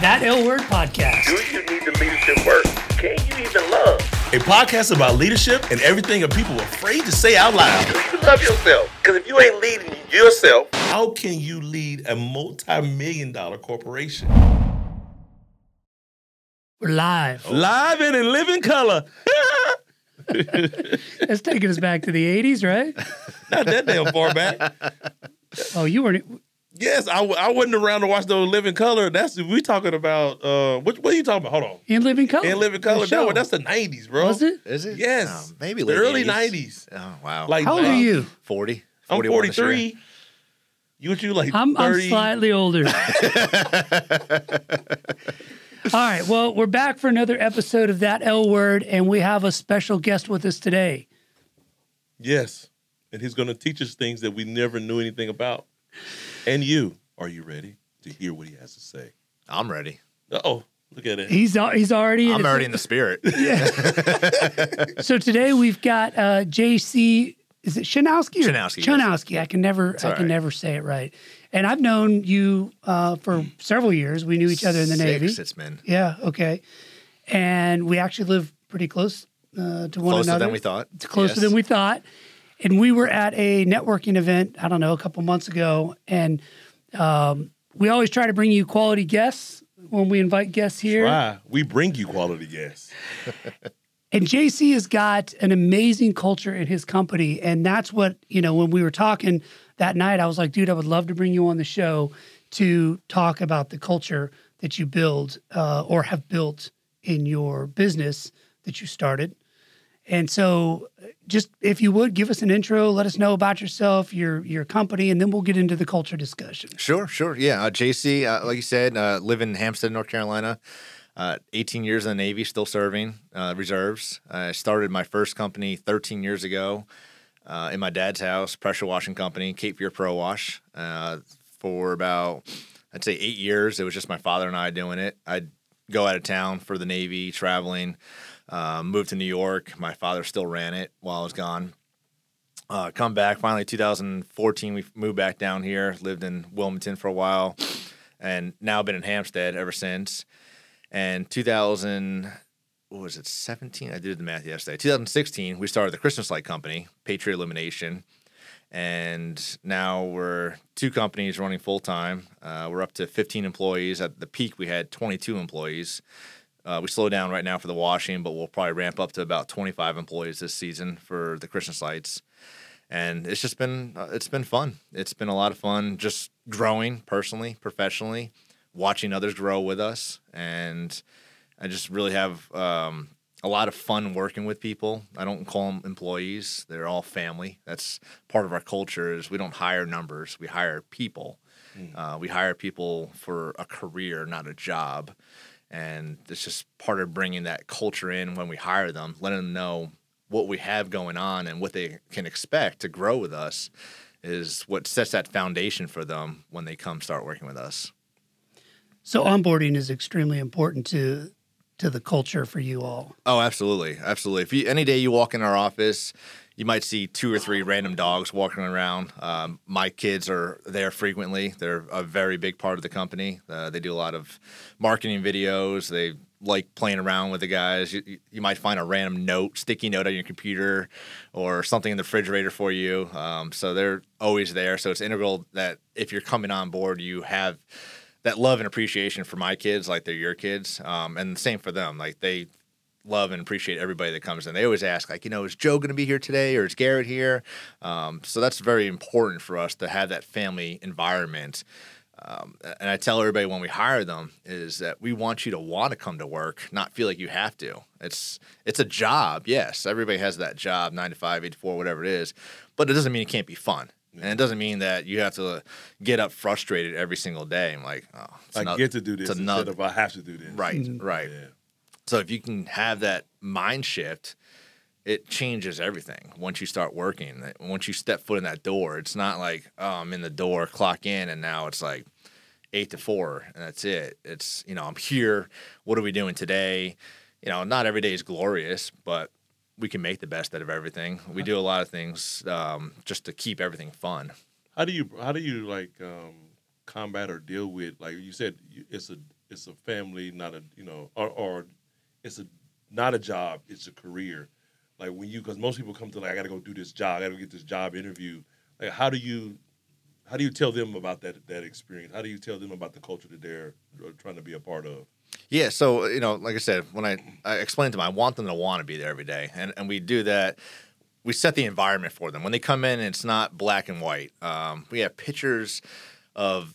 That L Word Podcast. Do you need the leadership work? Can you even love? A podcast about leadership and everything that people are afraid to say out loud. Do you love yourself? Because if you ain't leading yourself, How can you lead a multi-million dollar corporation? We're live. Live and in living color. That's taking us back to the 80s, right? Not that damn far back. Oh, you weren't. Yes, I, w- I wasn't around to watch those living color. That's we talking about. Uh, what, what are you talking about? Hold on. In Living Color. In living color. show. No, that's the nineties, bro. Was it? Is it? Yes. Oh, maybe the early nineties. Oh wow. Like How old are you? 40. I'm 41 this year. 43. You what you like? I'm, I'm slightly older. All right. Well, we're back for another episode of That L Word, and we have a special guest with us today. Yes, and he's going to teach us things that we never knew anything about. And you, are you ready to hear what he has to say? I'm ready. Uh oh, look at it. He's al- he's already I'm his- already in the spirit. Yeah. So today we've got uh, JC. Is it Chanowsky? or- Chanowsky, yes. Chanowsky. I can never. I all can right. never say it right. And I've known you uh, for several years. We knew each other in the Six, Navy. It's been Yeah. Okay. And we actually live pretty close uh, to one another. closer another. than we thought. It's closer Yes. than we thought. And we were at a networking event, I don't know, a couple months ago. And um, we always try to bring you quality guests when we invite guests here. Why? We bring you quality guests. And JC has got an amazing culture in his company. And that's what, you know, when we were talking that night, I was like, dude, I would love to bring you on the show to talk about the culture that you build uh, or have built in your business that you started. And so, just if you would give us an intro, let us know about yourself, your your company, and then we'll get into the culture discussion. Sure, sure. Yeah. Uh, JC, uh, like you said, uh, live in Hampstead, North Carolina. Uh, 18 years in the Navy, still serving uh, reserves. I started my first company 13 years ago uh, in my dad's house, pressure washing company, Cape Fear Pro Wash. For about, I'd say, eight years. It was just my father and I doing it. I'd go out of town for the Navy, traveling. Uh, moved to New York. My father still ran it while I was gone uh, come back. Finally, 2014, we moved back down here. Lived in Wilmington for a while, and now been in Hampstead ever since. And 2000, what was it, 17? I did the math yesterday. 2016, we started the Christmas light company, Patriot Illumination, and now we're two companies running full time. Uh, we're up to 15 employees. At the peak, we had 22 employees. Uh, we slow down right now for the washing, but we'll probably ramp up to about 25 employees this season for the Christmas lights. And it's just been uh, it's been fun. It's been a lot of fun just growing personally, professionally, watching others grow with us, and I just really have um, a lot of fun working with people. I don't call them employees; they're all family. That's part of our culture. Is we don't hire numbers; we hire people. Uh, we hire people for a career, not a job and it's just part of bringing that culture in when we hire them, letting them know what we have going on and what they can expect to grow with us is what sets that foundation for them when they come start working with us. So onboarding is extremely important to to the culture for you all. Oh, absolutely, absolutely. If you any day you walk in our office, you might see two or three random dogs walking around. Um, my kids are there frequently. They're a very big part of the company. Uh, they do a lot of marketing videos. They like playing around with the guys. You, you- might find a random note, sticky note on your computer, or something in the refrigerator for you. Um, so they're always there. So it's integral that if you're coming on board, you have that love and appreciation for my kids, like they're your kids, um, and the same for them. Like they love and appreciate everybody that comes in. They always ask, like, you know, is Joe going to be here today, or is Garrett here? Um, so that's very important for us to have that family environment. Um, and I tell everybody when we hire them is that we want you to want to come to work, not feel like you have to. It's it's a job, yes. Everybody has that job, nine to five, eight to four, whatever it is, but it doesn't mean it can't be fun. And it doesn't mean that you have to get up frustrated every single day. I'm like, oh, it's I ano- get to do this it's instead another- of I have to do this. right, right. Yeah. So if you can have that mind shift, it changes everything once you start working. Once you step foot in that door, it's not like, oh, I'm in the door, clock in, and now it's like eight to four, and that's it. It's, you know, I'm here. What are we doing today? You know, not every day is glorious, but we can make the best out of everything. We do a lot of things um, just to keep everything fun. How do you how do you like um, combat or deal with like you said it's a it's a family, not a you know, or, or it's a not a job, it's a career. Like when you, because most people come to like, I got to go do this job, I got to get this job interview. Like, how do you, how do you tell them about that that experience? How do you tell them about the culture that they're trying to be a part of? Yeah, so you know, like I said, when I, I explained to them, I want them to want to be there every day, and and we do that. We set the environment for them when they come in. It's not black and white. Um, we have pictures of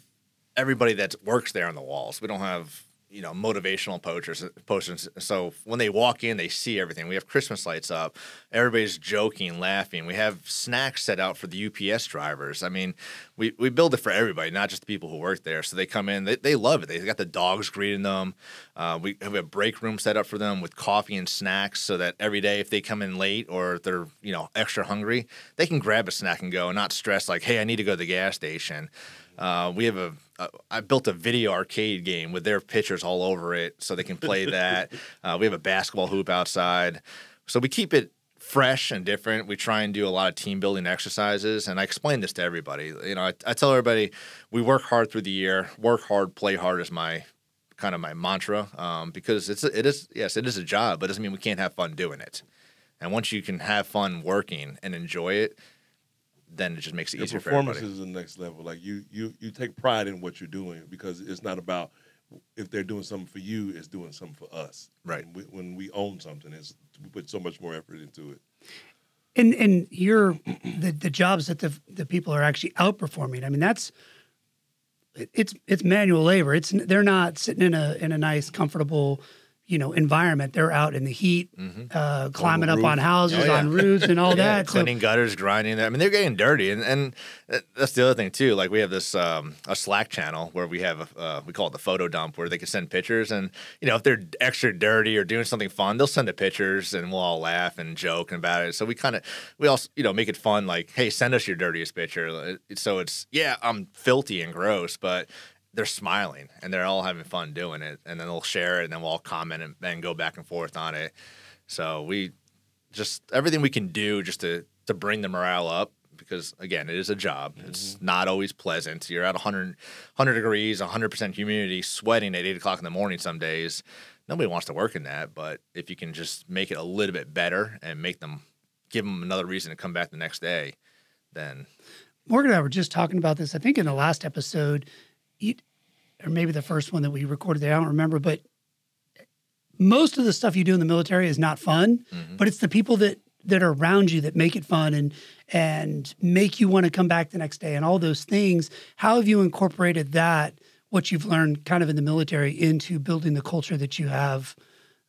everybody that works there on the walls. We don't have you know motivational posters posters. So when they walk in they see everything. We have christmas lights up. Everybody's joking laughing. We have snacks set out for the ups drivers. I mean we, we build it for everybody not just the people who work there. So they come in they, they love it. They got the dogs greeting them. Uh, we have a break room set up for them with coffee and snacks so that every day if they come in late or they're you know extra hungry they can grab a snack and go and not stress like hey i need to go to the gas station uh, we have a, a I built a video arcade game with their pictures all over it, so they can play that. uh, we have a basketball hoop outside, so we keep it fresh and different. We try and do a lot of team building exercises, and I explain this to everybody. You know, I, I tell everybody we work hard through the year. Work hard, play hard is my kind of my mantra um, because it's it is yes it is a job, but it doesn't mean we can't have fun doing it. And once you can have fun working and enjoy it, then it just makes it Your easier for performance everybody. is the next level. Like you, you, you take pride in what you're doing because it's not about if they're doing something for you, it's doing something for us. Right. When we, when we own something, it's we put so much more effort into it. and and your the the jobs that the the people are actually outperforming. I mean, that's it's it's manual labor. It's they're not sitting in a in a nice, comfortable, you know, environment. They're out in the heat, uh, climbing up on houses, Oh, yeah. on roofs, and all Yeah, that. So cleaning gutters, grinding. I mean, they're getting dirty, and and that's the other thing too. Like we have this um, a Slack channel where we have a, uh, we call it the photo dump, where they can send pictures, and you know if they're extra dirty or doing something fun, they'll send the pictures, and we'll all laugh and joke about it. So we kind of we also you know make it fun, like hey, send us your dirtiest picture. So it's yeah, I'm filthy and gross, but they're smiling and they're all having fun doing it, and then they'll share it, and then we'll all comment and, then go back and forth on it. So we just everything we can do just to to bring the morale up because again it is a job mm-hmm. it's not always pleasant you're at 100, 100 degrees 100% humidity sweating at 8 o'clock in the morning some days nobody wants to work in that but if you can just make it a little bit better and make them give them another reason to come back the next day then Morgon and I were just talking about this. I think in the last episode, you, or maybe the first one that we recorded there. I don't remember, but most of the stuff you do in the military is not fun. But it's the people that that are around you that make it fun and and make you want to come back the next day and all those things. How have you incorporated that? What you've learned, kind of in the military, into building the culture that you have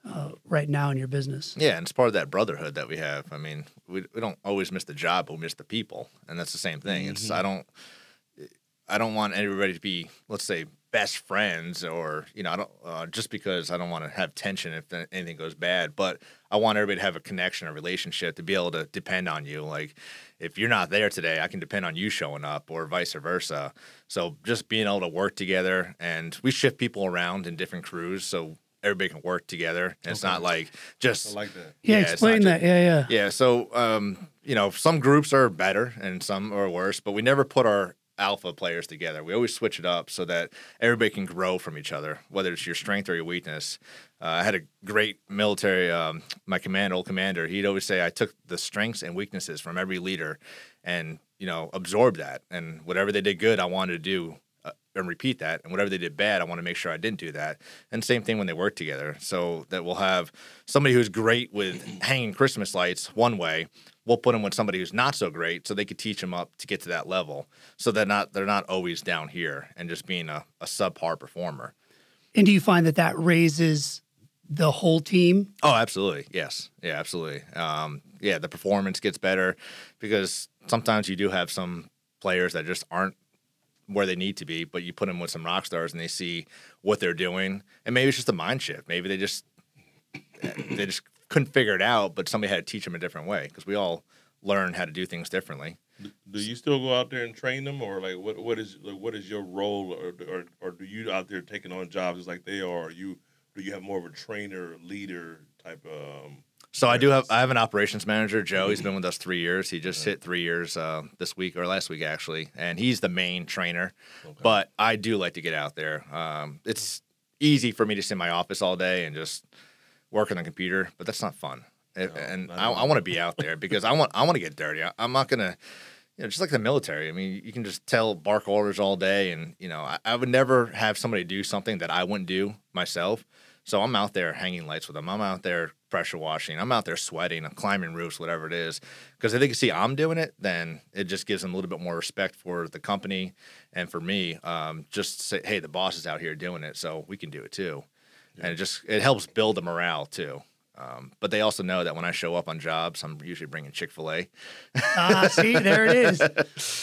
uh, right now in your business. Yeah, and it's part of that brotherhood that we have. I mean, we, we don't always miss the job, but we miss the people, and that's the same thing. It's I don't I don't want everybody to be let's say best friends or you know I don't uh, just because I don't want to have tension if anything goes bad, but I want everybody to have a connection, a relationship, to be able to depend on you. Like if you're not there today, I can depend on you showing up, or vice versa. So just being able to work together, and we shift people around in different crews, so everybody can work together. And It's not like just I like that. Yeah, Yeah, explain not that. Yeah, yeah. yeah, so um, you know, some groups are better and some are worse, but we never put our alpha players together. We always switch it up so that everybody can grow from each other, whether it's your strength or your weakness. Uh, I had a great military, um, my command, old commander. He'd always say, "I took the strengths and weaknesses from every leader, and you know, absorbed that. And whatever they did good, I wanted to do." uh, And repeat that, and whatever they did bad, I want to make sure I didn't do that. And same thing when they work together, so that we'll have somebody who's great with hanging Christmas lights one way, we'll put them with somebody who's not so great so they could teach them up to get to that level so they're not they're not always down here and just being a, a subpar performer. And do you find that that raises the whole team? oh absolutely. Yes. Yeah absolutely. Um, yeah the performance gets better because sometimes you do have some players that just aren't where they need to be but you put them with some rock stars and they see what they're doing and maybe it's just a mind shift. Maybe they just they just couldn't figure it out but somebody had to teach them a different way because we all learn how to do things differently Do you still go out there and train them, or like what what is like, what is your role, or, or or do you out there taking on jobs like they are? Or you do you have more of a trainer leader type of? Um, So I do have I have an operations manager, Joe. He's been with us three years. He just hit three years uh, this week or last week actually, and he's the main trainer. But I do like to get out there. Um, it's easy for me to sit in my office all day and just work on the computer, but that's not fun. It- No, and I, I want to be out there because I want I want to get dirty. I, I'm not gonna, you know, just like the military. I mean, you can just tell bark orders all day, and you know, I, I would never have somebody do something that I wouldn't do myself. So I'm out there hanging lights with them. I'm out there pressure washing. I'm out there sweating. I'm climbing roofs, whatever it is. Because if they can see I'm doing it, then it just gives them a little bit more respect for the company and for me. Um, just say, hey, the boss is out here doing it, so we can do it too. And it just it helps build the morale too. Um, but they also know that when I show up on jobs, I'm usually bringing Chick Fil A. Ah, see, there it is.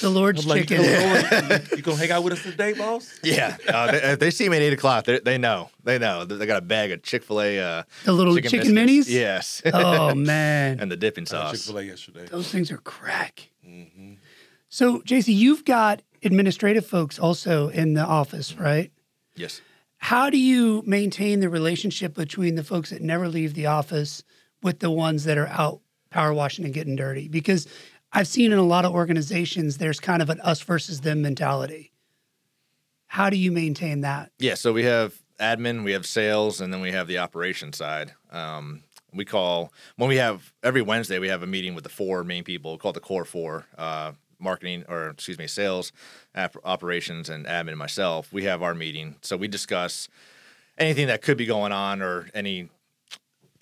The Lord's I'm like, chicken. you, gonna, you gonna hang out with us today, boss? Yeah, uh, they, if they see me at eight o'clock, they, they know. They know. They got a bag of Chick Fil A. Uh, The little chicken, biscuits. minis. Yes. Oh man, and the dipping sauce. Chick. Fil A yesterday. those things are crack. hmm So, JC, you've got administrative folks also in the office, right? Yes. How do you maintain the relationship between the folks that never leave the office with the ones that are out power washing and getting dirty? Because I've seen in a lot of organizations, there's kind of an us versus them mentality. How do you maintain that? Yeah, so we have admin, we have sales, and then we have the operation side. Um, we call when we have every Wednesday we have a meeting with the four main people called the core four, uh, marketing or excuse me, sales, op- operations, and admin. Myself, we have our meeting, so we discuss anything that could be going on or any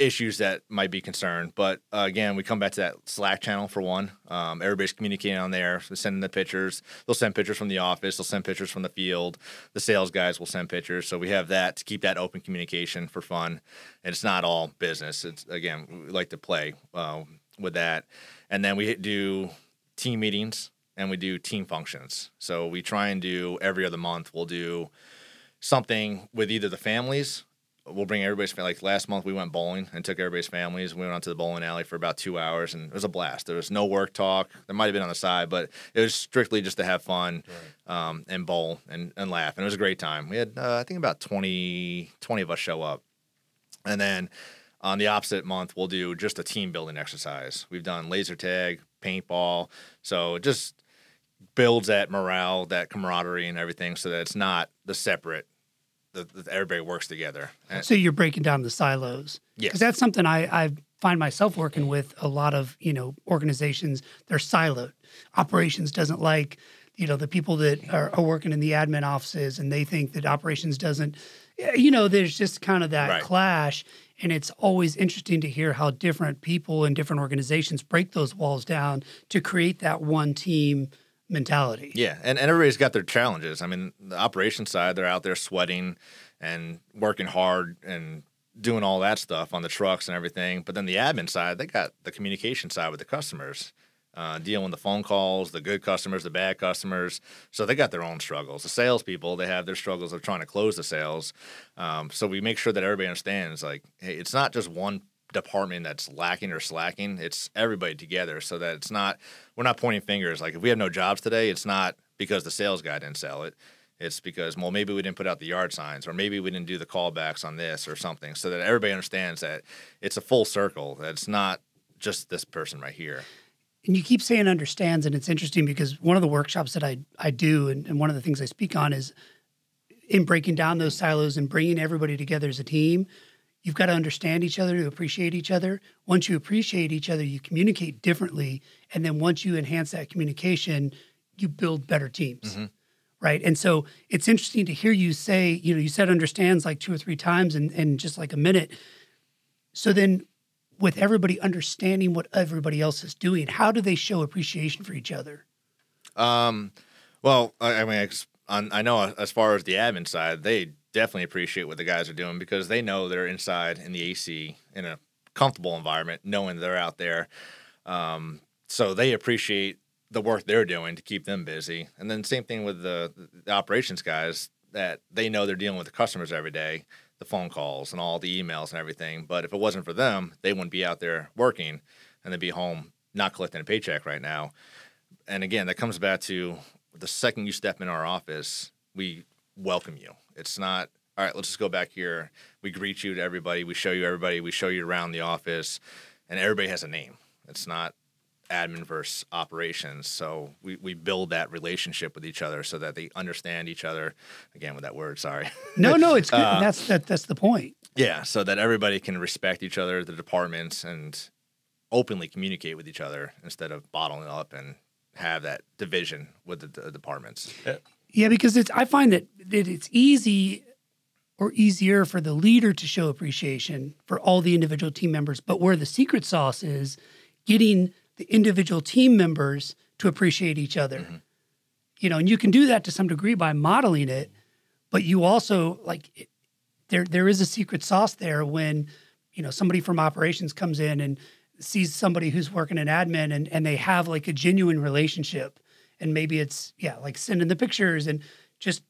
issues that might be concerned. But uh, again, we come back to that Slack channel for one. Um, everybody's communicating on there, They're sending the pictures. They'll send pictures from the office. They'll send pictures from the field. The sales guys will send pictures. So we have that to keep that open communication for fun. And it's not all business. It's again, we like to play uh, with that. And then we do team meetings and we do team functions. So we try and do every other month. We'll do something with either the families we'll bring everybody's like last month we went bowling and took everybody's families. We went onto the bowling alley for about two hours and it was a blast. There was no work talk. There might have been on the side, but it was strictly just to have fun um, and bowl and, and laugh. And it was a great time. We had uh, I think about 20, 20 of us show up, and then on the opposite month we'll do just a team building exercise. We've done laser tag, paintball, so it just builds that morale, that camaraderie, and everything, so that it's not the separate. That that everybody works together. So you're breaking down the silos. Yes. Because that's something I, I find myself working with a lot of, you know, organizations. They're siloed. Operations doesn't like, you know, the people that are, are working in the admin offices and they think that operations doesn't, eh, you know, there's just kind of that Right. clash. And it's always interesting to hear how different people and different organizations break those walls down to create that one team mentality. Yeah, and, and everybody's got their challenges. I mean, the operation side, they're out there sweating and working hard and doing all that stuff on the trucks and everything. But then the admin side, they got the communication side with the customers, uh, dealing with the phone calls, the good customers, the bad customers. So they got their own struggles. The salespeople, they have their struggles of trying to close the sales. Um, so we make sure that everybody understands, like, hey, it's not just one department that's lacking or slacking. It's everybody together so that it's not we're not pointing fingers. Like if we have no jobs today, it's not because the sales guy didn't sell it. It's because well maybe we didn't put out the yard signs or maybe we didn't do the callbacks on this or something. So that everybody understands that it's a full circle. That it's not just this person right here. And you keep saying understands and it's interesting because one of the workshops that i, I do and, and one of the things i speak on is in breaking down those silos and bringing everybody together as a team you've got to understand each other to appreciate each other. Once you appreciate each other you communicate differently and then once you enhance that communication you build better teams. Mm-hmm. Right? And so it's interesting to hear you say you know you said understands like two or three times in, in just like a minute. So then with everybody understanding what everybody else is doing, how do they show appreciation for each other? Um, well, I, I mean, I know as far as the admin side, they definitely appreciate what the guys are doing because they know they're inside in the AC in a comfortable environment, knowing they're out there. Um, so they appreciate the work they're doing to keep them busy. And then same thing with the, the operations guys that they know they're dealing with the customers every day, the phone calls and all the emails and everything. But if it wasn't for them, they wouldn't be out there working and they'd be home not collecting a paycheck right now and again, that comes back to the second you step in our office, we welcome you. It's not, all right, let's just go back here. We greet you to everybody. We show you everybody. We show you around the office, and everybody has a name. It's not admin versus operations. So we, we build that relationship with each other so that they understand each other. Again, with that word, sorry. No, no, it's good. Uh, that's that, that's the point. yeah, so that everybody can respect each other, the departments, and openly communicate with each other instead of bottling up and have that division with the, the departments. Yeah, because it's I find that, that it's easy or easier for the leader to show appreciation for all the individual team members, but where the secret sauce is getting the individual team members to appreciate each other. Mm-hmm. You know, and you can do that to some degree by modeling it, but you also like there there is a secret sauce there when you know somebody from operations comes in and sees somebody who's working in admin and and they have like a genuine relationship. And maybe it's yeah like sending the pictures and just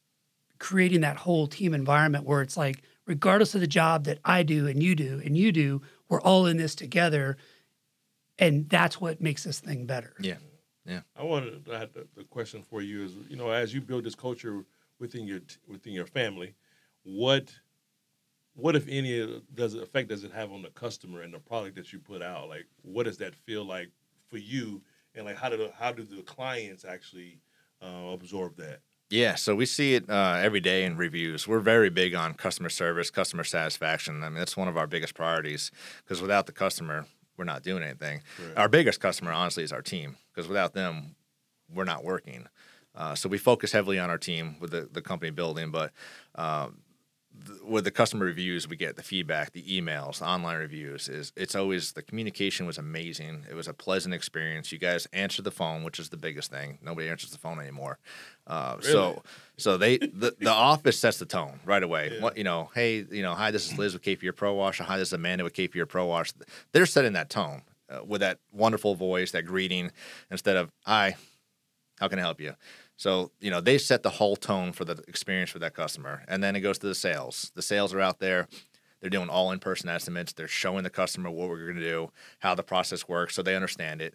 creating that whole team environment where it's like regardless of the job that I do and you do and you do we're all in this together and that's what makes this thing better Yeah. Yeah. I wanted to have the, the question for you is, you know, as you build this culture within your within your family, what what if any does it effect does it have on the customer and the product that you put out? Like, what does that feel like for you? And like, how do the, how do the clients actually uh, absorb that? Yeah, so we see it uh, every day in reviews. We're very big on customer service, customer satisfaction. I mean, that's one of our biggest priorities because without the customer, we're not doing anything. Right. Our biggest customer, honestly, is our team because without them, we're not working. Uh, so we focus heavily on our team with the, the company building, but um, th- with the customer reviews, we get the feedback, the emails, the online reviews. Is it's always the communication was amazing. It was a pleasant experience. You guys answered the phone, which is the biggest thing. Nobody answers the phone anymore. Uh, Really? So so they the, the office sets the tone right away. What you know, hey, you know, hi, this is Liz with Fear Pro Wash. Or, hi, this is Amanda with Fear Pro Wash. They're setting that tone uh, with that wonderful voice, that greeting, instead of hi, how can I help you? So you know they set the whole tone for the experience for that customer, and then it goes to the sales. The sales are out there. They're doing all in-person estimates. They're showing the customer what we're going to do, how the process works, so they understand it.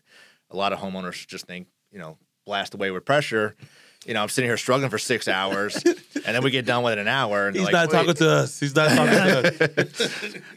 A lot of homeowners just think, you know, blast away with pressure. You know, I'm sitting here struggling for six hours, and then we get done with it in an hour. And He's they're not like, talking to us. He's not talking to us.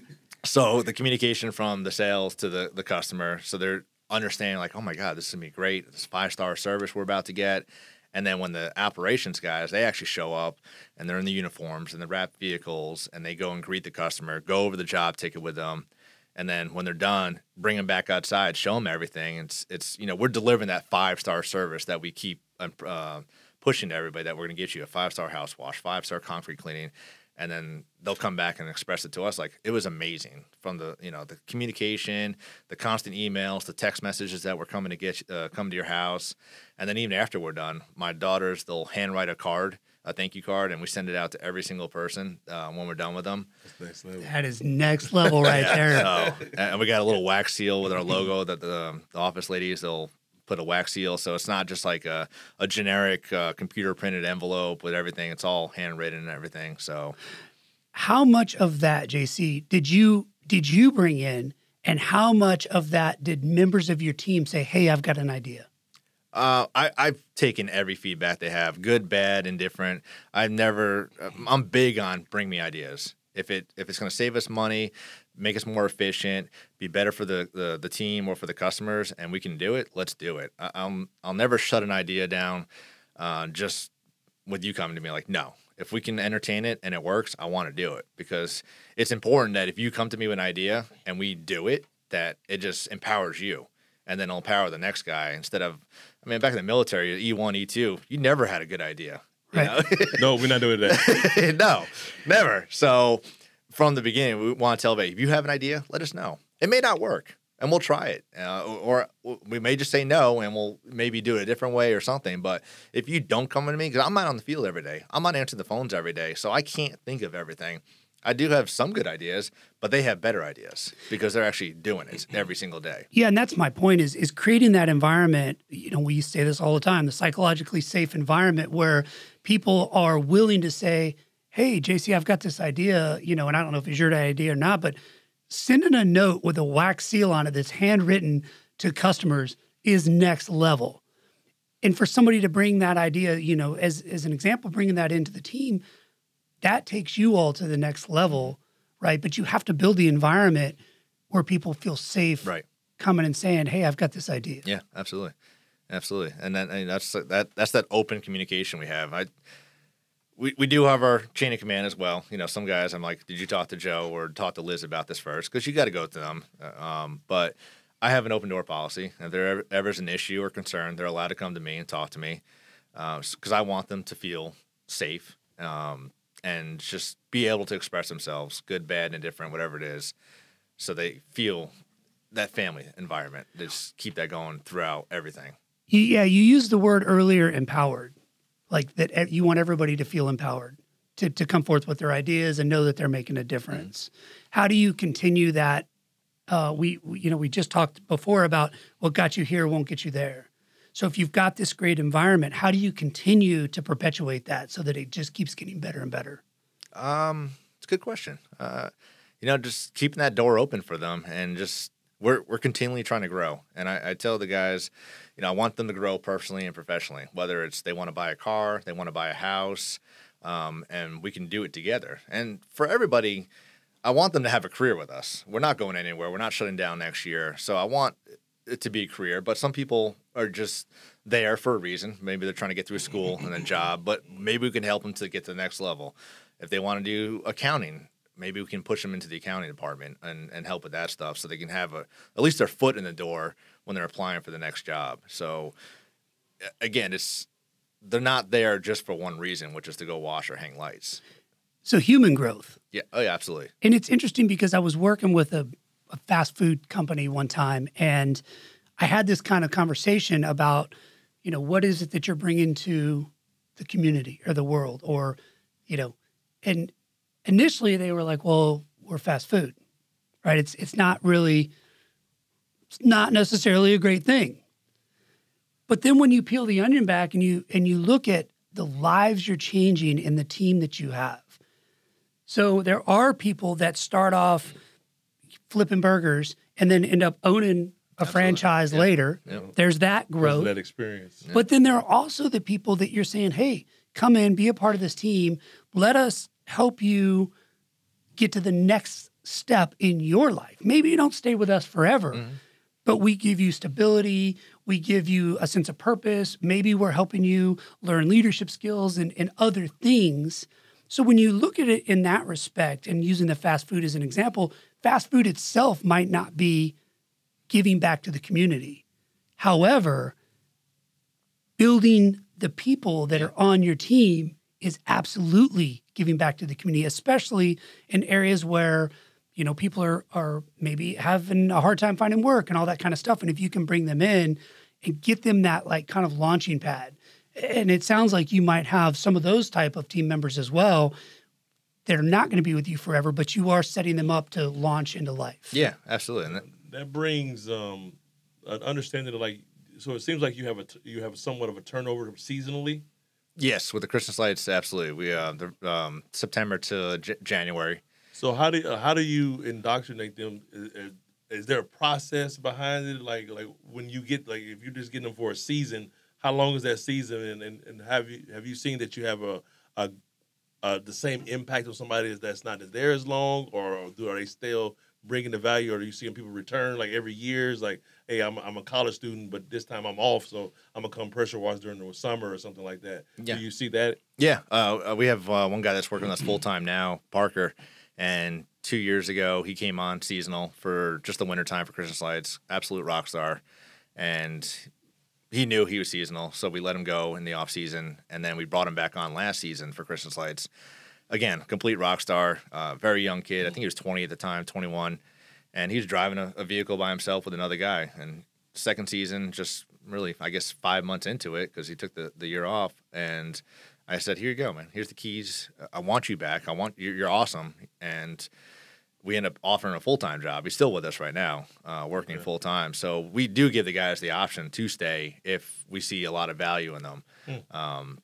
So the communication from the sales to the the customer, so they're understanding like, oh my god, this is gonna be great. This five star service we're about to get. And then when the operations guys, they actually show up and they're in the uniforms and the wrapped vehicles and they go and greet the customer, go over the job ticket with them. And then when they're done, bring them back outside, show them everything. It's, it's you know, we're delivering that five star service that we keep uh, pushing to everybody that we're going to get you a five star house wash, five star concrete cleaning. And then they'll come back and express it to us like it was amazing from the you know the communication, the constant emails, the text messages that were coming to get uh, come to your house, and then even after we're done, my daughters they'll handwrite a card, a thank you card, and we send it out to every single person uh, when we're done with them. Next level. that is next level right there So, and we got a little wax seal with our logo that the, the office ladies they'll put a wax seal, so it's not just like a, a generic uh, computer printed envelope with everything. It's all handwritten and everything. So how much of that JC did you did you bring in and how much of that did members of your team say hey I've got an idea Uh, I, I've taken every feedback they have, good, bad, indifferent. I've never. I'm big on bring me ideas. If it if it's going to save us money, make us more efficient, be better for the, the the team or for the customers, and we can do it, let's do it. I, I'll I'll never shut an idea down, uh, just with you coming to me like no. If we can entertain it and it works, I want to do it because it's important that if you come to me with an idea and we do it, that it just empowers you and then it'll empower the next guy instead of I mean back in the military E1 E2 you never had a good idea you Right. No, we're not doing that. no never so from the beginning we want to tell everybody if you have an idea let us know it may not work and we'll try it uh, or, or we may just say no and we'll maybe do it a different way or something but if you don't come to me because I'm not on the field every day I'm not answering the phones every day so I can't think of everything I do have some good ideas, but they have better ideas because they're actually doing it every single day. Yeah, and that's my point is is creating that environment, you know, we say this all the time, the psychologically safe environment where people are willing to say, "Hey, JC, I've got this idea, you know, and I don't know if it's your idea or not, but sending a note with a wax seal on it that's handwritten to customers is next level." And for somebody to bring that idea, you know, as as an example, bringing that into the team, that takes you all to the next level, right? But you have to build the environment where people feel safe Right. coming and saying, "Hey, I've got this idea." Yeah, absolutely, absolutely, and then and that's that that's that open communication we have. I we, we do have our chain of command as well. You know, some guys I'm like, did you talk to Joe or talk to Liz about this first? Because you got to go to them. Uh, Um, but I have an open door policy. If there ever, is an issue or concern, they're allowed to come to me and talk to me because I want them to feel safe um, and just be able to express themselves, good, bad, and indifferent, whatever it is, so they feel that family environment. Just keep that going throughout everything. Yeah, you used the word earlier, empowered, like that. You want everybody to feel empowered to to come forth with their ideas and know that they're making a difference. How do you continue that? Uh, we, we, you know, we just talked before about what got you here won't get you there. So if you've got this great environment, how do you continue to perpetuate that so that it just keeps getting better and better? Um, it's a good question. Uh, you know, just keeping that door open for them, and just we're we're continually trying to grow. And I, I tell the guys, you know, I want them to grow personally and professionally. Whether it's they want to buy a car, they want to buy a house, um, and we can do it together. And for everybody, I want them to have a career with us. We're not going anywhere. We're not shutting down next year. So I want it to be a career. But some people are just there for a reason. Maybe they're trying to get through school and then job, but maybe we can help them to get to the next level. If they want to do accounting, maybe we can push them into the accounting department and, and help with that stuff so they can have a at least their foot in the door when they're applying for the next job. So again, it's they're not there just for one reason, which is to go wash or hang lights. So human growth. Yeah, oh yeah, absolutely. And it's interesting because I was working with a, a fast food company one time, and I had this kind of conversation about, you know, what is it that you're bringing to the community or the world, or, you know, and initially they were like, well, we're fast food, right? It's it's not really, it's not necessarily a great thing. But then when you peel the onion back and you and you look at the lives you're changing in the team that you have. So there are people that start off flipping burgers and then end up owning a franchise later. There's that growth. that experience. But then there are also the people that you're saying, hey, come in, be a part of this team. Let us help you get to the next step in your life. Maybe you don't stay with us forever, mm-hmm. but we give you stability. We give you a sense of purpose. Maybe we're helping you learn leadership skills and, and other things. So when you look at it in that respect and using the fast food as an example, fast food itself might not be giving back to the community. However, building the people that are on your team is absolutely giving back to the community, especially in areas where you know people are are maybe having a hard time finding work and all that kind of stuff. And if you can bring them in and get them that like kind of launching pad, and it sounds like you might have some of those type of team members as well that are not going to be with you forever, but you are setting them up to launch into life. Yeah, absolutely. And that, that brings um, an understanding of like. So it seems like you have a t- you have somewhat of a turnover seasonally. Yes, with the Christmas lights, absolutely. We uh, the, um, September to J- January. So how do uh, how do you indoctrinate them? Is, is- there a process behind it? Like like when you get like if you're just getting them for a season, how long is that season? And, and, and have you have you seen that you have a, a, a the same impact on somebody that's not there as long, or do are they still bringing the value? Or are you seeing people return like every year? Is like, hey, I'm I'm a college student, but this time I'm off, so I'm gonna come pressure wash during the summer or something like that. Yeah. Do you see that? Yeah, uh, uh, we have uh, one guy that's working with us full time now, Parker. And two years ago, he came on seasonal for just the winter time for Christmas lights. Absolute rock star, and he knew he was seasonal, so we let him go in the off season, and then we brought him back on last season for Christmas lights. Again, complete rock star, uh, very young kid. I think he was 20 at the time, 21, and he was driving a, a vehicle by himself with another guy. And second season, just really, I guess, five months into it because he took the, the year off, and I said, "Here you go, man. Here's the keys. I want you back. I want you're, you're awesome." And we end up offering a full time job. He's still with us right now, uh, working full time. So we do give the guys the option to stay if we see a lot of value in them. Um,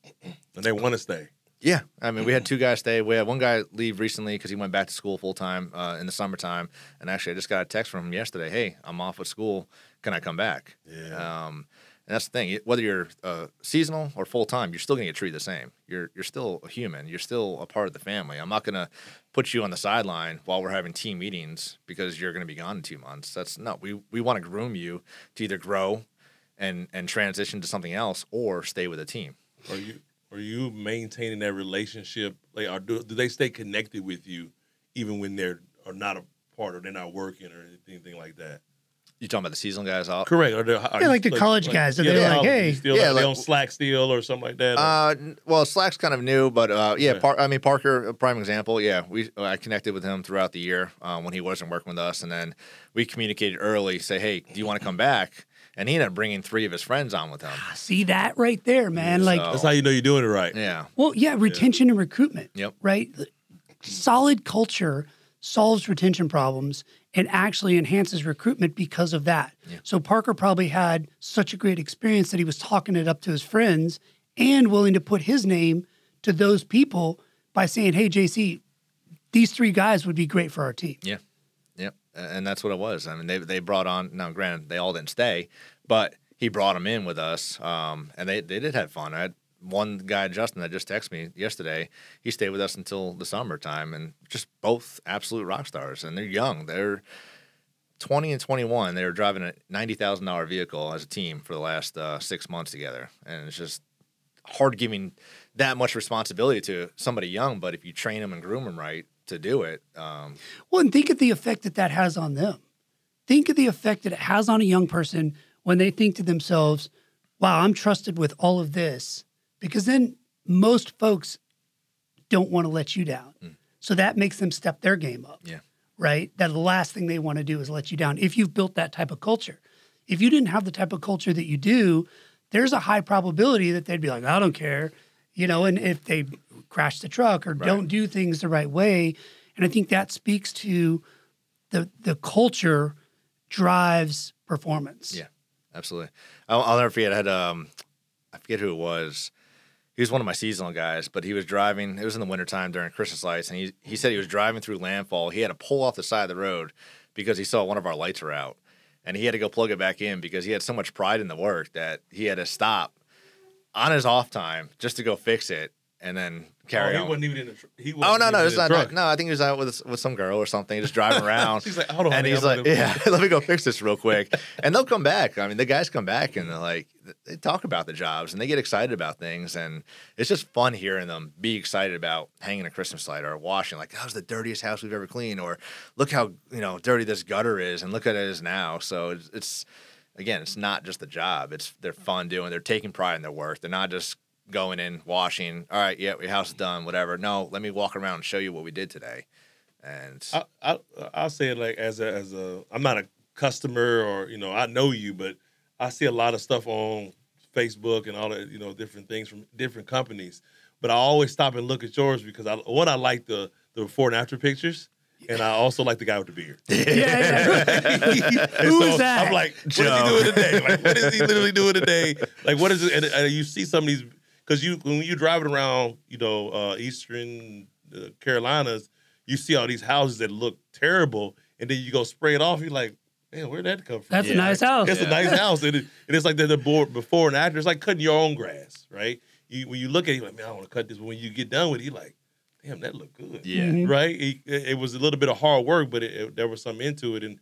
And they want to stay. Yeah, I mean, we had two guys stay. We had one guy leave recently because he went back to school full time uh, in the summertime. And actually, I just got a text from him yesterday. Hey, I'm off at school. Can I come back? Yeah. Um, And that's the thing. Whether you're uh, seasonal or full time, you're still going to get treated the same. You're you're still a human. You're still a part of the family. I'm not going to put you on the sideline while we're having team meetings because you're going to be gone in two months. That's no. We we want to groom you to either grow and and transition to something else or stay with the team. Are you are you maintaining that relationship? Like, are do, do they stay connected with you even when they're are not a part or they're not working or anything like that? You talking about the seasonal guys out? Correct. Are they, are Yeah, you- like the college guys, are they the like, college, hey- still, Yeah, are they like- on Slack still or something like that? or- Uh, well, Slack's kind of new, but uh, yeah, Okay. Par- I mean Parker, a prime example. Yeah, we I connected with him throughout the year um, when he wasn't working with us, and then we communicated early, say, hey, do you want to come back? And he ended up bringing three of his friends on with him. Ah, see that right there, man. Like, So- That's how you know you're doing it right. Yeah, well, yeah, retention and recruitment. Yep. Right. Solid culture solves retention problems and actually enhances recruitment because of that. So Parker probably had such a great experience that he was talking it up to his friends and willing to put his name to those people by saying, "Hey, JC, these three guys would be great for our team." yeah, yep. A- And that's what it was. I mean, they they brought on. Now, granted, they all didn't stay, but he brought them in with us, um, and they they did have fun. I had one guy, Justin, that just texted me yesterday. He stayed with us until the summertime, and just both absolute rock stars. And they're young. They're 20 and 21. They were driving a $90,000 vehicle as a team for the last uh, six months together. And it's just hard giving that much responsibility to somebody young. But if you train them and groom them right to do it, um, Well, and think of the effect that that has on them. Think of the effect that it has on a young person when they think to themselves, wow, I'm trusted with all of this. Because then most folks don't want to let you down. So that makes them step their game up. Yeah. Right? That the last thing they want to do is let you down if you've built that type of culture. If you didn't have the type of culture that you do, there's a high probability that they'd be like, I don't care. You know, and if they crash the truck or don't do things the right way. And I think that speaks to the the culture drives performance. Yeah, absolutely. I'll, I'll never forget. I had um, I forget who it was. He was one of my seasonal guys, but he was driving. It was in the wintertime during Christmas lights, and he he said he was driving through landfall. He had to pull off the side of the road because he saw one of our lights were out, and he had to go plug it back in because he had so much pride in the work that he had to stop on his off time just to go fix it and then oh, carry oh, he on. wasn't even in the. Tr- he Oh wasn't no, no, in it's not, no. I think he was out with with some girl or something, just driving around. She's like, hold on, and he's I'm like, yeah, let me go fix this real quick. and they'll come back. I mean, the guys come back and they're like, they talk about the jobs and they get excited about things, and it's just fun hearing them be excited about hanging a Christmas light or washing. Like, that was the dirtiest house we've ever cleaned, or look how you know dirty this gutter is, and look at it is now. So it's, it's again, it's not just the job; it's they're fun doing. They're taking pride in their work. They're not just going in, washing. All right, yeah, your house is done, whatever. No, let me walk around and show you what we did today. And I, I I'll say it like as a as a I'm not a customer or you know I know you, but I see a lot of stuff on Facebook and all the you know different things from different companies. But I always stop and look at yours because I one I like the the before and after pictures. And I also like the guy with the beard. Yeah, yeah. And Who is that? I'm like, what is Joe. he doing today? Like, what is he literally doing today? Like, what is it? And, and you see some of these because you when you're driving around, you know, uh, Eastern uh, Carolinas, you see all these houses that look terrible, and then you go spray it off. You're like, man, where'd that come from? That's a nice house. It's a nice house, and, it, and it's like they're the board before and after. It's like cutting your own grass, right? You, when you look at it, you're like, man, I want to cut this. But when you get done with it, you're like, damn, that looked good yeah, Mhm. right? It, it was a little bit of hard work, but it, it- there was some into it, and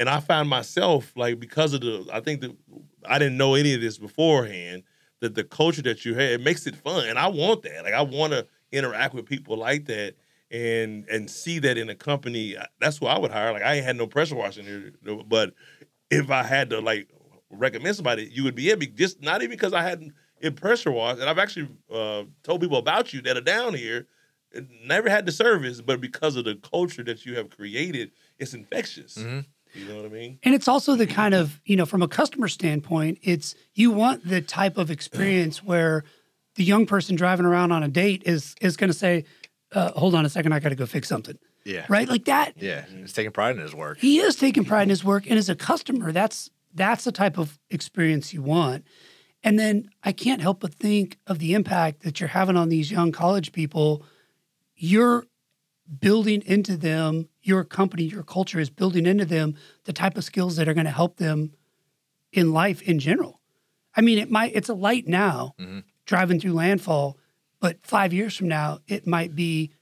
and I found myself like because of the I think that I didn't know any of this beforehand that the culture that you have. it makes it fun, and I want that. Like I want to interact with people like that and and see that in a company. That's who I would hire. Like I ain't had no pressure washing here, but if I had to like recommend somebody, you would be it. Just not even because I hadn't it pressure washed, and I've actually uh, told people about you that are down here never had the service, but because of the culture that you have created, it's infectious. Mhm. You know what I mean? And it's also the kind of, you know, from a customer standpoint, it's you want the type of experience where the young person driving around on a date is is going to say, uh, "Hold on a second, I got to go fix something." yeah, Right? Like that. yeah. He's taking pride in his work. He is taking pride in his work, and as a customer, that's that's the type of experience you want. And then I can't help but think of the impact that you're having on these young college people. You're building into them, your company, your culture is building into them the type of skills that are going to help them in life in general. I mean, it might it's a light now Mhm. driving through landfall, but five years from now, it might be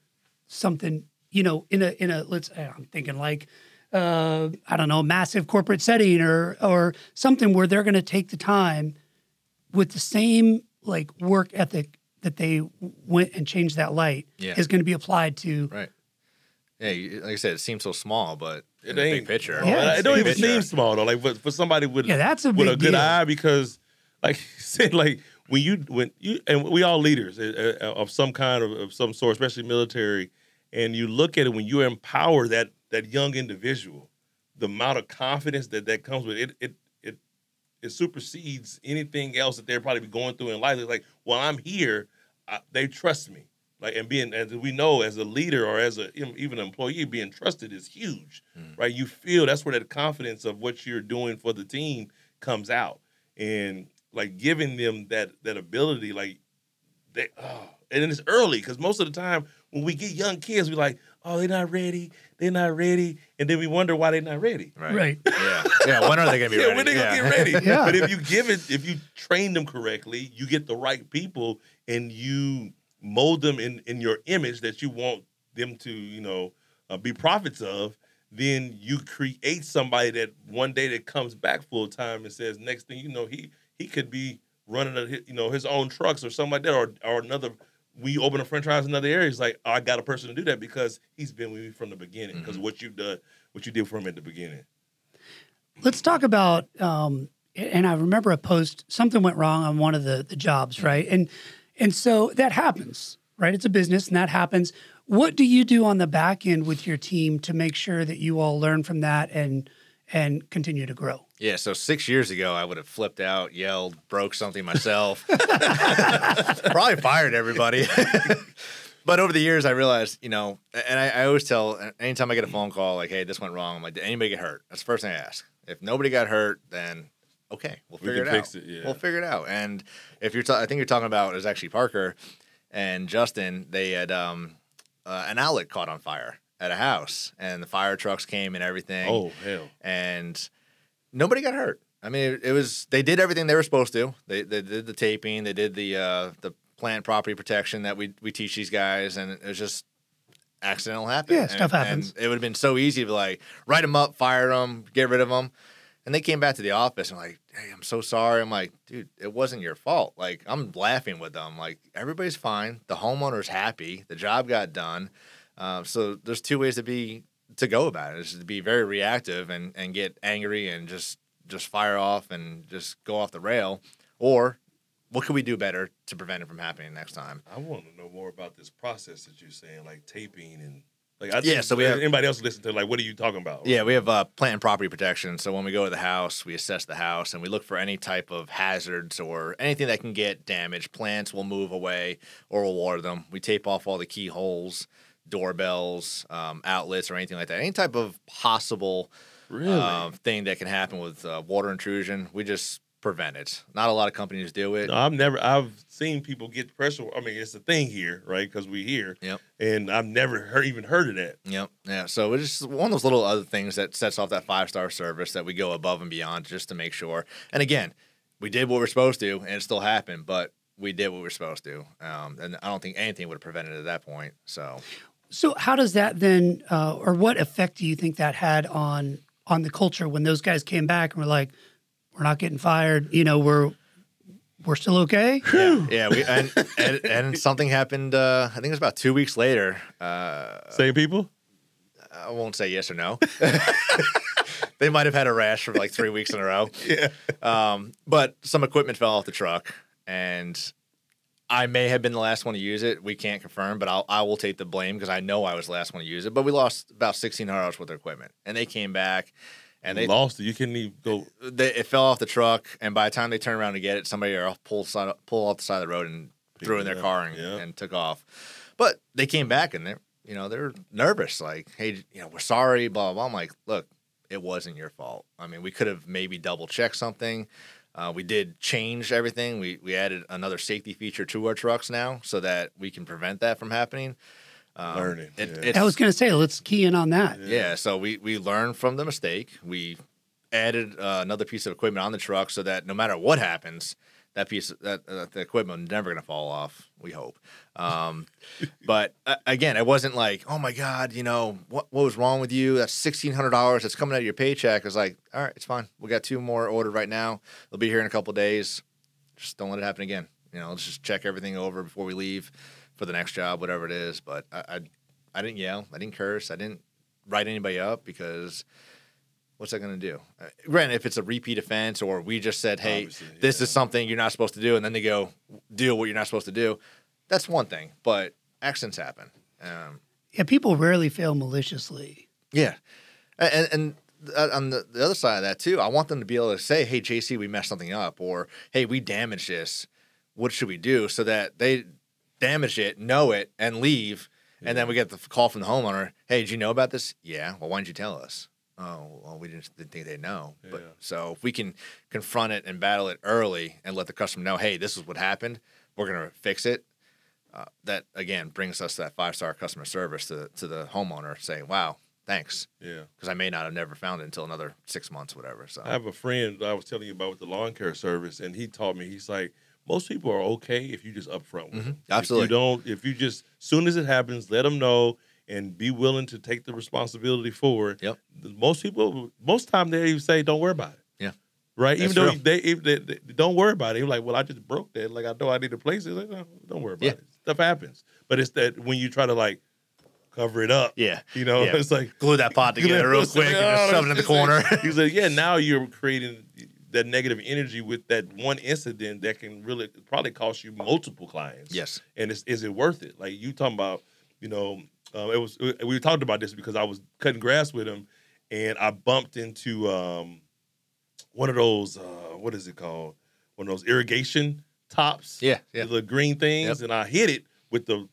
something. You know, in a in a let's I'm thinking like uh, I don't know, massive corporate setting or or something where they're going to take the time with the same like work ethic that they went and changed that light Yeah. is going to be applied to Right. Yeah, like I said, it seems so small, but It in the big ain't- picture, Yeah, it don't even picture. seem small though. Like for, for somebody with yeah that's a with big a good deal. eye because like you said like when you when you and we all leaders uh, uh, of some kind of, of some sort especially military and you look at it when you empower that that young individual the amount of confidence that that comes with it it it it supersedes anything else that they're probably going through in life it's like well i'm here I, they trust me like and being as we know as a leader or as a even an employee being trusted is huge mm. right you feel that's where that confidence of what you're doing for the team comes out and like giving them that that ability like they oh, and it's early because most of the time when we get young kids we're like oh they're not ready they're not ready and then we wonder why they're not ready right? Right. Yeah, yeah. When are they going to be yeah, ready? when they gonna Yeah. get ready? Yeah. But if you give it, if you train them correctly, you get the right people, and you mold them in in your image that you want them to, you know, uh, be prophets of. Then you create somebody that one day that comes back full time and says, next thing you know, he he could be running a, you know his own trucks or something like that, or or another. We open a franchise in another area. It's like oh, I got a person to do that because he's been with me from the beginning. Because what you've done, what you did for him at the beginning. Let's talk about. Um, and I remember a post. Something went wrong on one of the the jobs, right? And and so that happens, right? It's a business, and that happens. What do you do on the back end with your team to make sure that you all learn from that and and continue to grow? Yeah, so six years ago, I would have flipped out, yelled, broke something myself, probably fired everybody. but over the years, I realized, you know, and I, I always tell anytime I get a phone call like, "Hey, this went wrong," I'm like, "Did anybody get hurt?" That's the first thing I ask. If nobody got hurt, then okay, we'll We figure can it fix out. it, yeah. We'll figure it out. And if you're, ta- I think you're talking about is actually Parker and Justin. They had um, uh, an outlet caught on fire at a house, and the fire trucks came and everything Oh hell. and nobody got hurt. I mean, it, it was they did everything they were supposed to. They they did the taping, they did the uh, the plant property protection that we we teach these guys, and it was just accidental happen. Yeah, And- stuff happens. And it would have been so easy to like write them up, fire them, get rid of them. And they came back to the office and like, hey, I'm so sorry. I'm like, dude, it wasn't your fault. Like, I'm laughing with them. Like, everybody's fine. The homeowner's happy. The job got done. Um, so there's two ways to be to go about it. Is to be very reactive and and get angry and just just fire off and just go off the rail, or what can we do better to prevent it from happening next time? I want to know more about this process that you're saying, like taping and like. I Yeah, so we have- anybody else listen to like, what are you talking about? Yeah, we have uh, plant and property protection. So when we go to the house, we assess the house and we look for any type of hazards or anything that can get damaged. Plants will move away or we'll water them. We tape off all the keyholes, doorbells, um, outlets, or anything like that. Any type of possible really. uh, thing that can happen with uh, water intrusion, we just prevent it. Not a lot of companies do it. No, I've never. I've seen people get pressure. I mean, it's a thing here, right? Because we here. Yep. And I've never heard, even heard of that. Yep. Yeah. So it's just one of those little other things that sets off that five star service that we go above and beyond just to make sure. And again, we did what we're supposed to, and it still happened, but we did what we are supposed to. Um, and I don't think anything would have prevented it at that point. So So how does that then, uh, or what effect do you think that had on on the culture when those guys came back and were like, "We're not getting fired. You know, we're we're still okay." yeah, yeah. We and, and and something happened. Uh, I think it was about two weeks later. Uh, Same people. I won't say yes or no. they might have had a rash for like three weeks in a row. Yeah. Um, but some equipment fell off the truck, and I may have been the last one to use it. We can't confirm, but I'll, I will take the blame because I know I was the last one to use it. But we lost about sixteen hundred dollars worth of equipment, and they came back, and they, lost it. You couldn't even go. they it fell off the truck, and by the time they turned around to get it, somebody pulled side, pulled off the side of the road and threw in their car and, yeah. and took off. But they came back and they're you know they're nervous, like hey you know we're sorry, blah blah. blah. I'm like look, it wasn't your fault. I mean we could have maybe double checked something. Uh, we did change everything. We we added another safety feature to our trucks now so that we can prevent that from happening. Um, Learning, it- yeah. it's- I was going to say, let's key in on that. yeah, so we we learn from the mistake. We added uh, another piece of equipment on the truck so that no matter what happens, that piece that uh, the equipment is never going to fall off. We hope. Um, but uh, again, it wasn't like, oh my god, you know what what was wrong with you? That's sixteen hundred dollars that's coming out of your paycheck. It's like, all right, it's fine. We got two more ordered right now. They'll be here in a couple days. Just don't let it happen again. You know, let's just check everything over before we leave for the next job, whatever it is. But I, I, I didn't yell. I didn't curse. I didn't write anybody up because what's that going to do? Uh, granted, if it's a repeat offense or we just said, hey, Obviously, this yeah. is something you're not supposed to do, and then they go do what you're not supposed to do, that's one thing. But accidents happen. Um, Yeah, people rarely fail maliciously. yeah, and and uh, on the, the other side of that too, I want them to be able to say, "Hey, JC, we messed something up," or "Hey, we damaged this. What should we do?" So that they damage it, know it, and leave. And then we get the call from the homeowner. Hey, did you know about this? Yeah. Well, why didn't you tell us? Oh, well, we didn't, didn't think they'd know. But Yeah. so if we can confront it and battle it early and let the customer know, hey, this is what happened. We're gonna fix it. Uh, that again brings us that five star customer service to to the homeowner saying, "Wow, thanks," Yeah. because I may not have never found it until another six months, whatever. So I have a friend I was telling you about with the lawn care service, and he taught me. He's like, most people are okay if you just upfront with. Mm-hmm. absolutely. If you don't, if you just soon as it happens, let them know and be willing to take the responsibility for it. Yep. Most people, most time they even say, "Don't worry about it." Yeah. Right. That's even though they, if they, they don't worry about it. You're like, well, I just broke that. Like I know I need to place it. Like, no, don't worry about Yeah. it. Stuff happens. But it's that when you try to like cover it up. yeah, You know, Yeah. it's like glue that pot together real quick and just shove it in the corner. He's like, yeah, now you're creating that negative energy with that one incident that can really probably cost you multiple clients. yes. And is, is it worth it? Like you talking about, you know, uh, it was we talked about this because I was cutting grass with him, and I bumped into um, one of those uh, what is it called? One of those irrigation tops. Yeah, yeah. The green things, Yep. and I hit it with the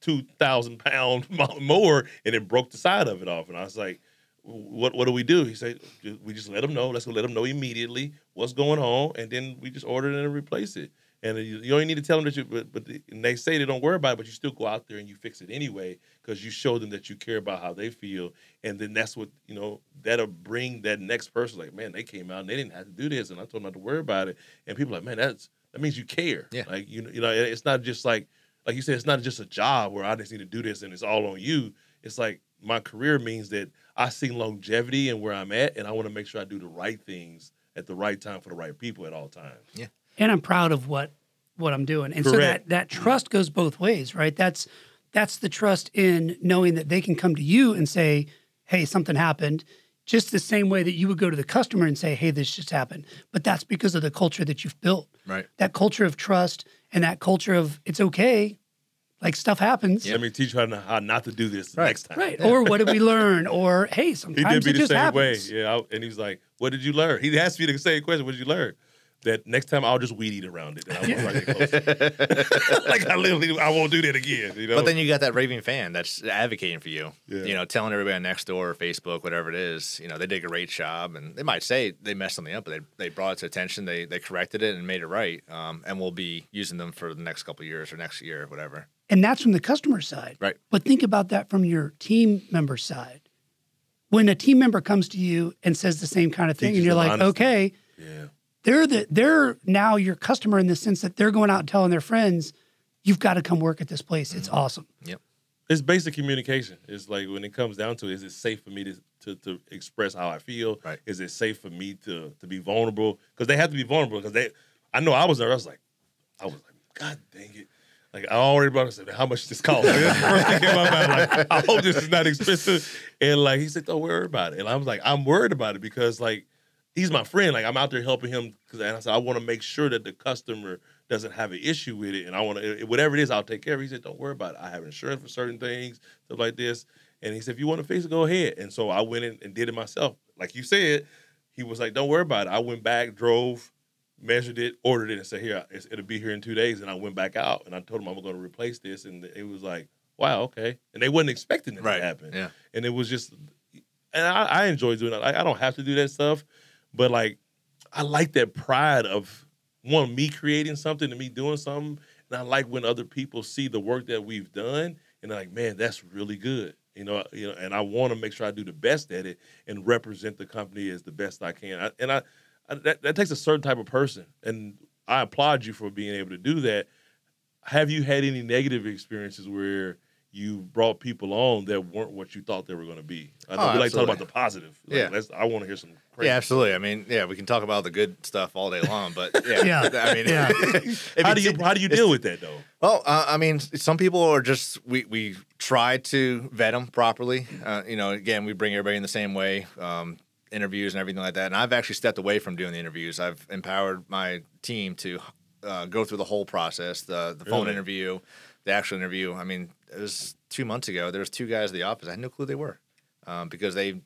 two thousand pound mower, and it broke the side of it off. And I was like, "What? What do we do?" He said, "We just let them know. Let's go let them know immediately what's going on, and then we just order it and replace it." And you, you only need to tell them that you, but, but the- and they say they don't worry about it, but you still go out there and you fix it anyway because you show them that you care about how they feel, and then that's what you know that'll bring that next person like, man, they came out and they didn't have to do this, and I told them not to worry about it, and people are like, man, that's that means you care, Yeah. like you you know, it's not just like like you said, it's not just a job where I just need to do this and it's all on you. It's like my career means that I see longevity and where I'm at, and I want to make sure I do the right things at the right time for the right people at all times. Yeah, and I'm proud of what what I'm doing. And so that that trust goes both ways, right? That's that's the trust in knowing that they can come to you and say, "Hey, something happened." Just the same way that you would go to the customer and say, "Hey, this just happened." But that's because of the culture that you've built. Right. That culture of trust and that culture of it's okay. Like stuff happens. Let me teach you how, how not to do this Right. next time. Right. Or what did we learn? Or hey, He sometimes did me it the just same happens. way. Yeah. I- and he's like, What did you learn? He asked me the same question. What did you learn? That next time I'll just weed eat around it. And I won't like I literally I won't do that again. You know? But then you got that raving fan that's advocating for you. Yeah. You know, telling everybody on next door or Facebook, whatever it is, you know, they did a great job and they might say they messed something up, but they, they brought it to attention, they they corrected it and made it right. Um, and we'll be using them for the next couple of years or next year, whatever. And that's from the customer side. Right. But think about that from your team member side. When a team member comes to you and says the same kind of thing, Teaches and you're like, honesty. okay, yeah. they're the they're now your customer in the sense that they're going out and telling their friends, you've got to come work at this place. It's mm-hmm. awesome. It's basic communication. It's like when it comes down to it, is it safe for me to, to, to express how I feel? Right. Is it safe for me to to be vulnerable? Because they have to be vulnerable. Because they, I know I was there. I was like, I was like, God dang it! Like I already brought. Said, how much this cost? Like. Like, I hope this is not expensive. And like he said, don't worry about it. And I was like, I'm worried about it because like he's my friend. Like I'm out there helping him. Because and I said, I want to make sure that the customer doesn't have an issue with it, and I want to whatever it is, I'll take care of. it. He said, don't worry about it. I have insurance for certain things, stuff like this. And he said, if you want to fix it, go ahead. And so I went in and did it myself. Like you said, he was like, don't worry about it. I went back, drove, measured it, ordered it, and said, here, it's- it'll be here in two days. And I went back out and I told them I'm going to replace this. And it was like, wow, okay. And they wasn't expecting it Right. to happen. Yeah. And it was just, and I, I enjoy doing that. I, I don't have to do that stuff, but like, I like that pride of one, me creating something and me doing something. And I like when other people see the work that we've done and they're like, man, that's really good. You know, you know, and I want to make sure I do the best at it and represent the company as the best I can. I, and I that, that takes a certain type of person, and I applaud you for being able to do that. Have you had any negative experiences where you brought people on that weren't what you thought they were going to be? I know Oh, we like to talk about the positive. Like, Yeah. let's, I want to hear some. Crazy Yeah, absolutely. I mean, yeah, we can talk about the good stuff all day long, but yeah, Yeah. I mean, Yeah. How do you how do you deal with that though? Well, uh, I mean, some people are just we we try to vet them properly. Uh, you know, again, we bring everybody in the same way, um, interviews and everything like that. And I've actually stepped away from doing the interviews. I've empowered my team to uh, go through the whole process, the the phone Really? interview, the actual interview. I mean, it was two months ago. There was two guys at the office. I had no clue they were um, because they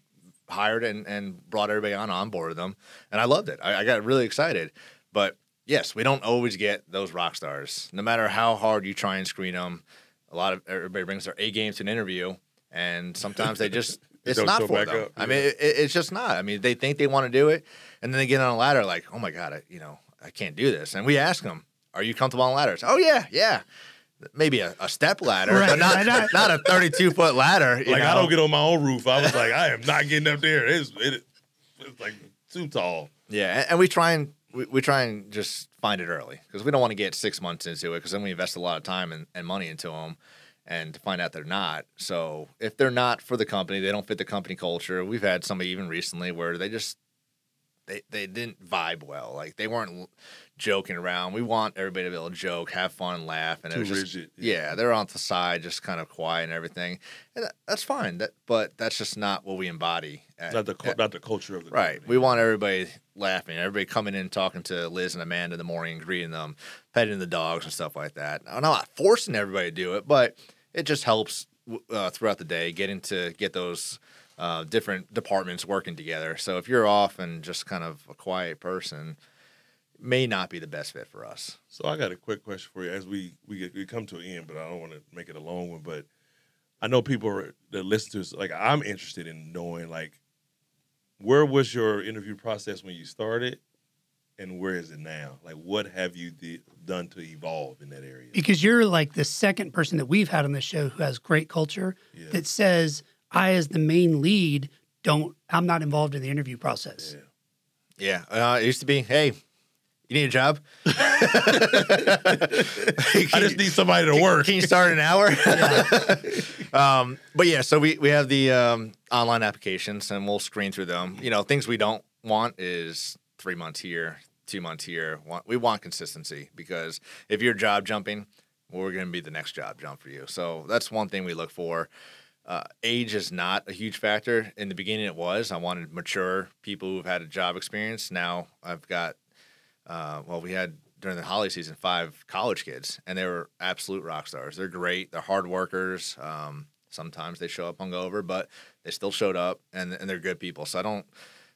hired and, and brought everybody on, onboarded them, and I loved it. I, I got really excited. But yes, we don't always get those rock stars. No matter how hard you try and screen them, a lot of everybody brings their A game to an interview, and sometimes they just it's don't for them. up, I mean, it, it's just not. I mean, they think they want to do it, and then they get on a ladder like, oh my god, I, you know, I can't do this. And we ask them, are you comfortable on ladders? Oh yeah, yeah. Maybe a, a step ladder, Right, but not right, right. not a thirty-two foot ladder. you Like I don't get on my own roof. I was like, I am not getting up there. It's it, it's like too tall. Yeah, and, and we try and we, we try and just find it early because we don't want to get six months into it because then we invest a lot of time and, and money into them, and to find out they're not. So if they're not for the company, they don't fit the company culture. We've had somebody even recently where they just they they didn't vibe well. Like they weren't joking around. We want everybody to be able to joke, have fun, laugh, and it was just rigid, yeah. yeah. they're on the side, just kind of quiet and everything, and that, that's fine. That but that's just not what we embody. at- Not the at- not the culture of the Right. company. We want everybody laughing, everybody coming in talking to Liz and Amanda in the morning, greeting them, petting the dogs and stuff like that. I'm not forcing everybody to do it, but it just helps uh, throughout the day getting to get those uh, different departments working together. So if you're off and just kind of a quiet person, may not be the best fit for us. So I got a quick question for you as we we, get, we come to an end, but I don't want to make it a long one. But I know people are, that listen to us. Like I'm interested in knowing like where was your interview process when you started, and where is it now? Like what have you di- done to evolve in that area? because you're like the second person that we've had on the show who has great culture Yeah. that says I, as the main lead, don't. I'm not involved in the interview process. Yeah. Yeah. Uh, it used to be, hey, you need a job? I just need somebody to work. Can you start in an hour? um, but yeah, so we, we have the um, online applications and we'll screen through them. You know, things we don't want is three months here, two months here. Want- We want consistency because if you're job jumping, we're going to be the next job jump for you. So that's one thing we look for. Uh, age is not a huge factor. In the beginning, it was. I wanted mature people who've had a job experience. Now I've got, uh, well, we had during the holiday season five college kids, and they were absolute rock stars. They're great. They're hard workers. Um, sometimes they show up hungover, but they still showed up, and and they're good people. So I don't.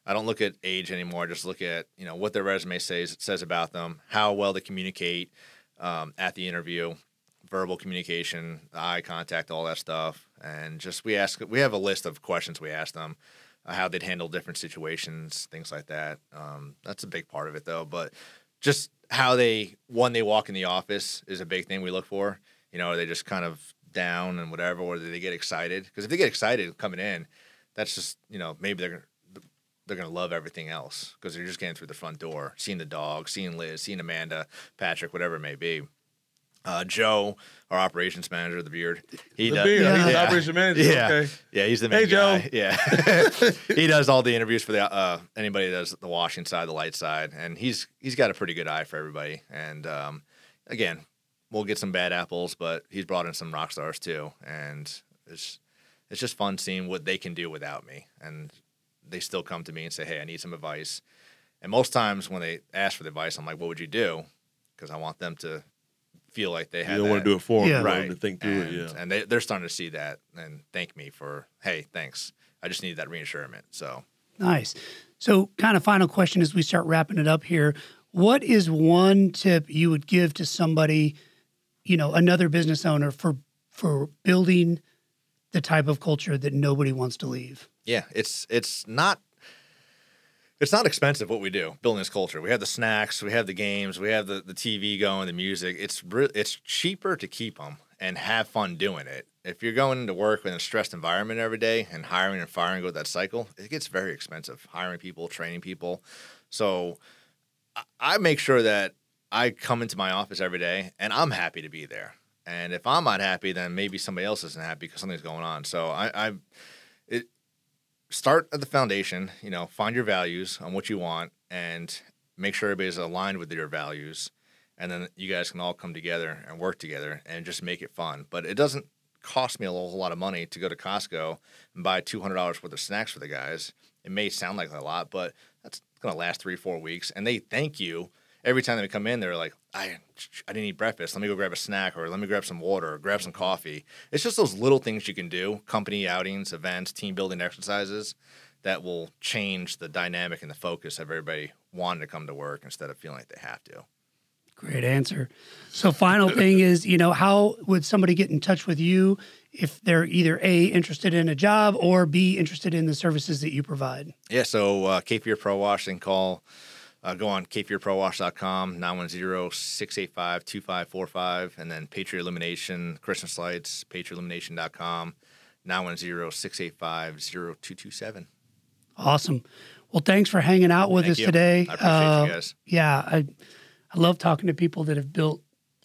I don't look at age anymore. I just look at you know what their resume says says about them, how well they communicate um, at the interview, verbal communication, eye contact, all that stuff, and just we ask we have a list of questions we ask them, how they'd handle different situations, things like that. Um, that's a big part of it though, but just how they when they walk in the office is a big thing we look for. You know, are they just kind of down and whatever, or do they get excited? Because if they get excited coming in, that's just you know maybe they're they're gonna love everything else because they're just getting through the front door, seeing the dog, seeing Liz, seeing Amanda, Patrick, whatever it may be. Uh, Joe, our operations manager, the beard, he The does. beard, he's the yeah. operation manager. Yeah. Okay. Yeah, he's the main Hey, main Joe. Yeah, he does all the interviews for the uh, anybody that does the washing side, the light side, and he's he's got a pretty good eye for everybody. And um, again, we'll get some bad apples, but he's brought in some rock stars too, and it's it's just fun seeing what they can do without me, and they still come to me and say, "Hey, I need some advice." And most times when they ask for the advice, I'm like, "What would you do?" Because I want them to feel like they You have. don't want to do it for him. Yeah. You right him to think through and, it. Yeah. and they, they're starting to see that and thank me for hey thanks i just need that reassurance so Nice. So, kind of final question as we start wrapping it up here. What is one tip you would give to somebody, you know, another business owner for for building the type of culture that nobody wants to leave? yeah it's it's not it's not expensive what we do building this culture we have the snacks we have the games we have the, the tv going the music it's it's cheaper to keep them and have fun doing it. If you're going to work in a stressed environment every day and hiring and firing go that cycle, it gets very expensive. Hiring people, training people. So I- make sure that I come into my office every day and I'm happy to be there. And if I'm not happy, then maybe somebody else isn't happy because something's going on. So I, I start at the foundation. You know, find your values on what you want and make sure everybody's aligned with your values. And then you guys can all come together and work together and just make it fun. But it doesn't cost me a whole lot of money to go to Costco and buy two hundred dollars worth of snacks for the guys. It may sound like a lot, but that's gonna last three, four weeks. And they thank you every time they come in. They're like, I, I didn't eat breakfast. Let me go grab a snack, or let me grab some water, or grab some coffee. It's just those little things you can do: company outings, events, team building exercises that will change the dynamic and the focus of everybody wanting to come to work instead of feeling like they have to. Great answer. So, final thing is, you know, how would somebody get in touch with you if they're either A, interested in a job or B, interested in the services that you provide? Yeah, so uh, Fear Pro Wash, and call, uh, go on capefearprowash.com, 910-685-2545, and then Patriot Illumination, Christmas Lights, patriotillumination.com, 910-685-0227. Awesome. Well, thanks for hanging out with Thank us you. today. I appreciate Uh, you guys. Yeah, I, I love talking to people that have built.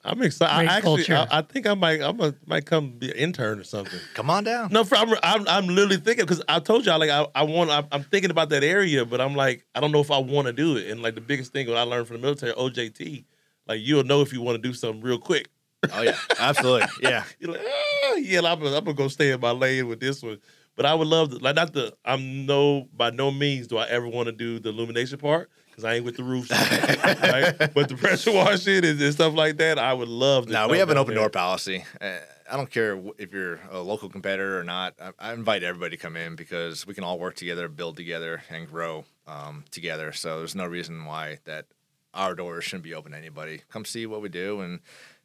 I'm excited. Great I actually, culture. I, I think I might, I might, might come be an intern or something. Come on down. No, for, I'm, I'm, I'm literally thinking because I told y'all like I, I want, I'm, I'm thinking about that area, but I'm like, I don't know if I want to do it. And like the biggest thing what I learned from the military, OJT, like you'll know if you want to do something real quick. Oh, yeah, absolutely. Yeah. You're like, ah, yeah, I'm, gonna- I'm gonna go stay in my lane with this one. But I would love to, like, not the. I'm no, by no means do I ever want to do the illumination part because I ain't with the roofs. right? But the pressure washing and, and stuff like that, I would love to. No, come we have an open there. door policy. Uh, I don't care if you're a local competitor or not. I, I invite everybody to come in because we can all work together, build together, and grow um, together. So there's no reason why that our doors shouldn't be open to anybody. Come see what we do, and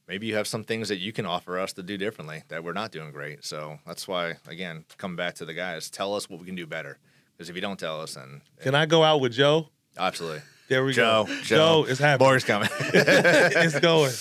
maybe you have some things that you can offer us to do differently that we're not doing great. So that's why, again, come back to the guys. Tell us what we can do better. Because if you don't tell us, then Can I go out with Joe? Absolutely. There we Joe, go. Joe, Joe it's happening. Boris coming. it's going.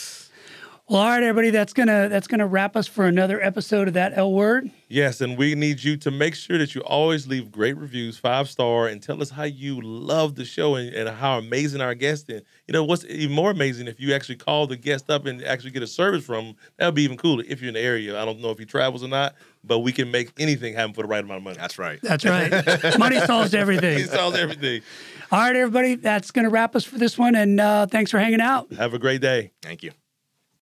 Well, all right, everybody, that's gonna that's gonna wrap us for another episode of that L word. Yes, and we need you to make sure that you always leave great reviews, five star, and tell us how you love the show and, and how amazing our guest is. You know what's even more amazing if you actually call the guest up and actually get a service from him. That would be even cooler if you're in the area. I don't know if he travels or not, but we can make anything happen for the right amount of money. That's right. That's right. Money solves He everything. solves everything. All right, everybody, that's gonna wrap us for this one, and uh, thanks for hanging out. Have a great day. Thank you.